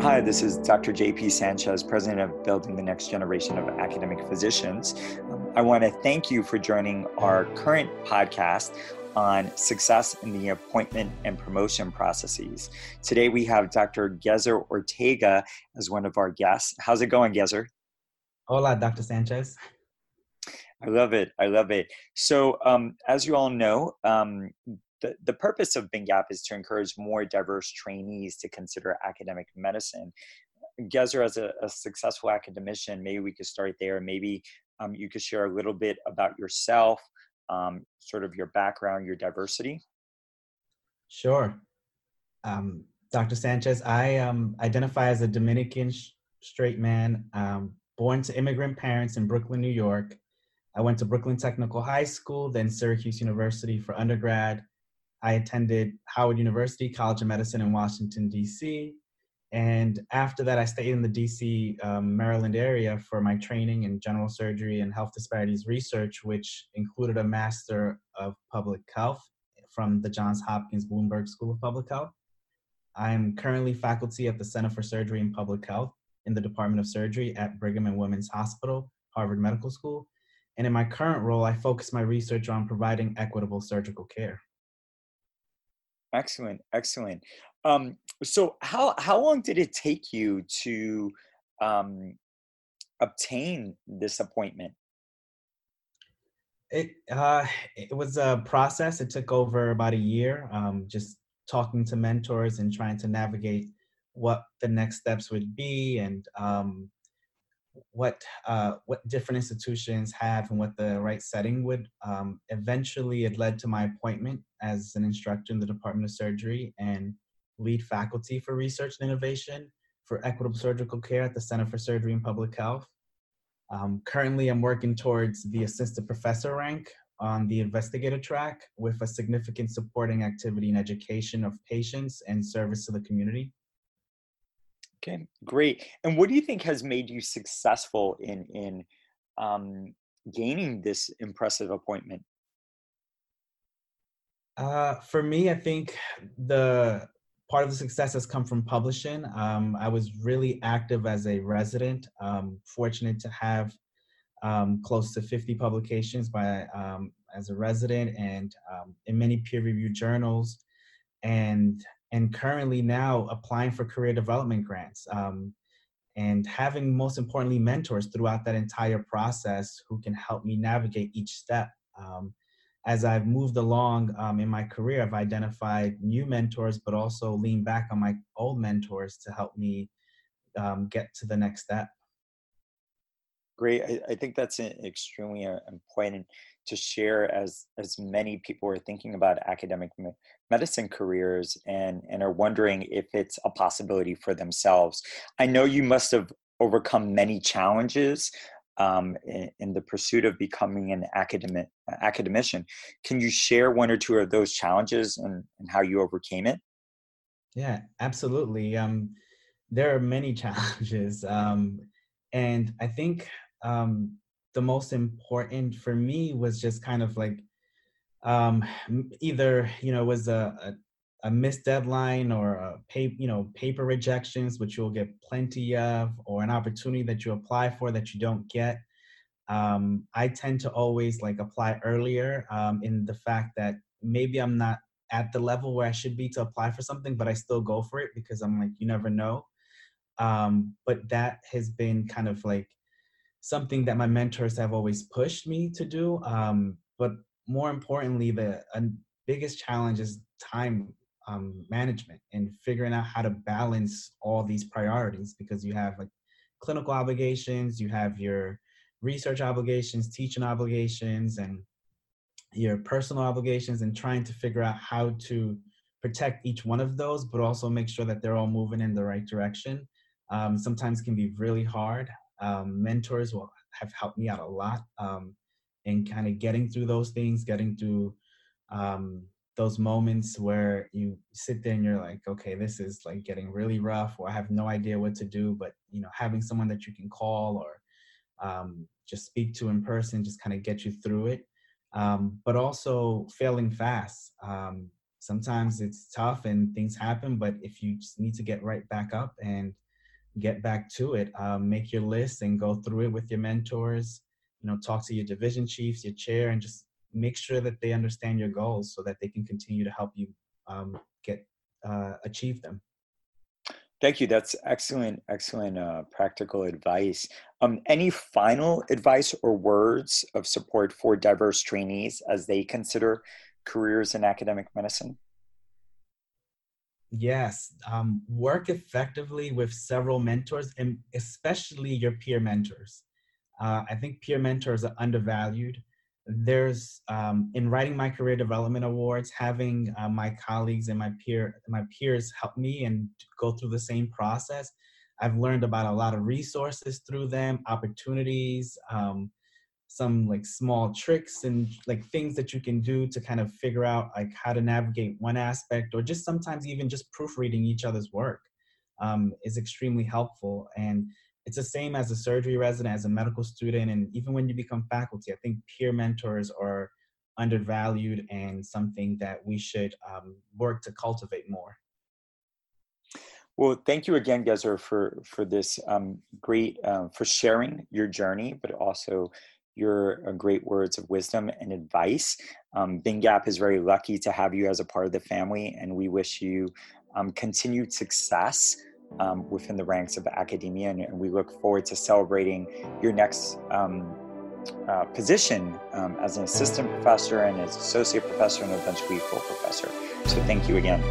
Hi, this is Dr. JP Sanchez, president of Building the Next Generation of Academic Physicians. Um, I want to thank you for joining our current podcast on success in the appointment and promotion processes. Today we have Dr. Gezzer Ortega as one of our guests. How's it going, Gezzer? Hola, Dr. Sanchez. I love it. I love it. So, um, as you all know, um, the, the purpose of BNGAP is to encourage more diverse trainees to consider academic medicine. Gezzer, as a, a, successful academician, maybe we could start there. Maybe um, you could share a little bit about yourself, um, sort of your background, your diversity. Sure. Um, Dr. Sanchez, I um, identify as a Dominican sh- straight man, um, born to immigrant parents in Brooklyn, New York. I went to Brooklyn Technical High School, then Syracuse University for undergrad, I attended Howard University College of Medicine in Washington, D.C. And after that, I stayed in the DC, um, Maryland area for my training in general surgery and health disparities research, which included a Master of Public Health from the Johns Hopkins Bloomberg School of Public Health. I'm currently faculty at the Center for Surgery and Public Health in the Department of Surgery at Brigham and Women's Hospital, Harvard Medical School. And in my current role, I focus my research on providing equitable surgical care. Excellent, excellent. Um, so, how how long did it take you to um, obtain this appointment? It uh, it was a process. It took over about a year. Um, just talking to mentors and trying to navigate what the next steps would be, and um, what uh, what different institutions have and what the right setting would. Um, eventually, it led to my appointment as an instructor in the Department of Surgery and lead faculty for research and innovation for equitable surgical care at the Center for Surgery and Public Health. Um, currently, I'm working towards the assistant professor rank on the investigator track with a significant supporting activity in education of patients and service to the community. Okay, great. And what do you think has made you successful in in um, gaining this impressive appointment? Uh, for me, I think the part of the success has come from publishing. Um, I was really active as a resident. Um, fortunate to have um, close to 50 publications by um, as a resident and um, in many peer-reviewed journals. And and currently now applying for career development grants um, and having most importantly mentors throughout that entire process who can help me navigate each step. Um, as i've moved along um, in my career i've identified new mentors but also lean back on my old mentors to help me um, get to the next step great i, I think that's extremely uh, important to share as as many people are thinking about academic medicine careers and and are wondering if it's a possibility for themselves. I know you must have overcome many challenges um, in, in, the pursuit of becoming an academic academician. Can you share one or two of those challenges and, and how you overcame it? Yeah absolutely um, there are many challenges um, and i think um, the most important for me was just kind of like um, either you know was a, a, a missed deadline or a you know paper rejections which you'll get plenty of or an opportunity that you apply for that you don't get. Um, i tend to always like apply earlier um, in the fact that maybe i'm not at the level where i should be to apply for something but i still go for it because i'm like you never know. Um, but that has been kind of like something that my mentors have always pushed me to do. Um, but more importantly, the uh, biggest challenge is time um, management and figuring out how to balance all these priorities because you have like clinical obligations, you have your research obligations, teaching obligations, and your personal obligations, and trying to figure out how to protect each one of those, but also make sure that they're all moving in the right direction. Um, sometimes can be really hard um, mentors will have helped me out a lot um, in kind of getting through those things, getting through um, those moments where you sit there and you're like, okay, this is like getting really rough, or I have no idea what to do. But you know, having someone that you can call or um, just speak to in person just kind of get you through it. Um, but also failing fast. Um, sometimes it's tough and things happen, but if you just need to get right back up and get back to it. Um, make your list and go through it with your mentors. You know, talk to your division chiefs, your chair, and just make sure that they understand your goals so that they can continue to help you um, get uh, achieve them. Thank you. That's excellent, excellent uh, practical advice. Um, any final advice or words of support for diverse trainees as they consider careers in academic medicine? Yes, um, work effectively with several mentors, and especially your peer mentors. Uh, I think peer mentors are undervalued. There's um, in writing my career development awards, having uh, my colleagues and my peer my peers help me and go through the same process. I've learned about a lot of resources through them, opportunities, um, some like small tricks and like things that you can do to kind of figure out like how to navigate one aspect or just sometimes even just proofreading each other's work um, is extremely helpful. And it's the same as a surgery resident as a medical student and even when you become faculty i think peer mentors are undervalued and something that we should um, work to cultivate more. Well, thank you again, Gezzer, for for this um, great um, for sharing your journey, but also your uh, great words of wisdom and advice. Um, BNGAP is very lucky to have you as a part of the family, and we wish you um, continued success um, within the ranks of academia. And, and, we look forward to celebrating your next um, uh, position um, as an assistant professor and as associate professor and eventually full professor. So, thank you again.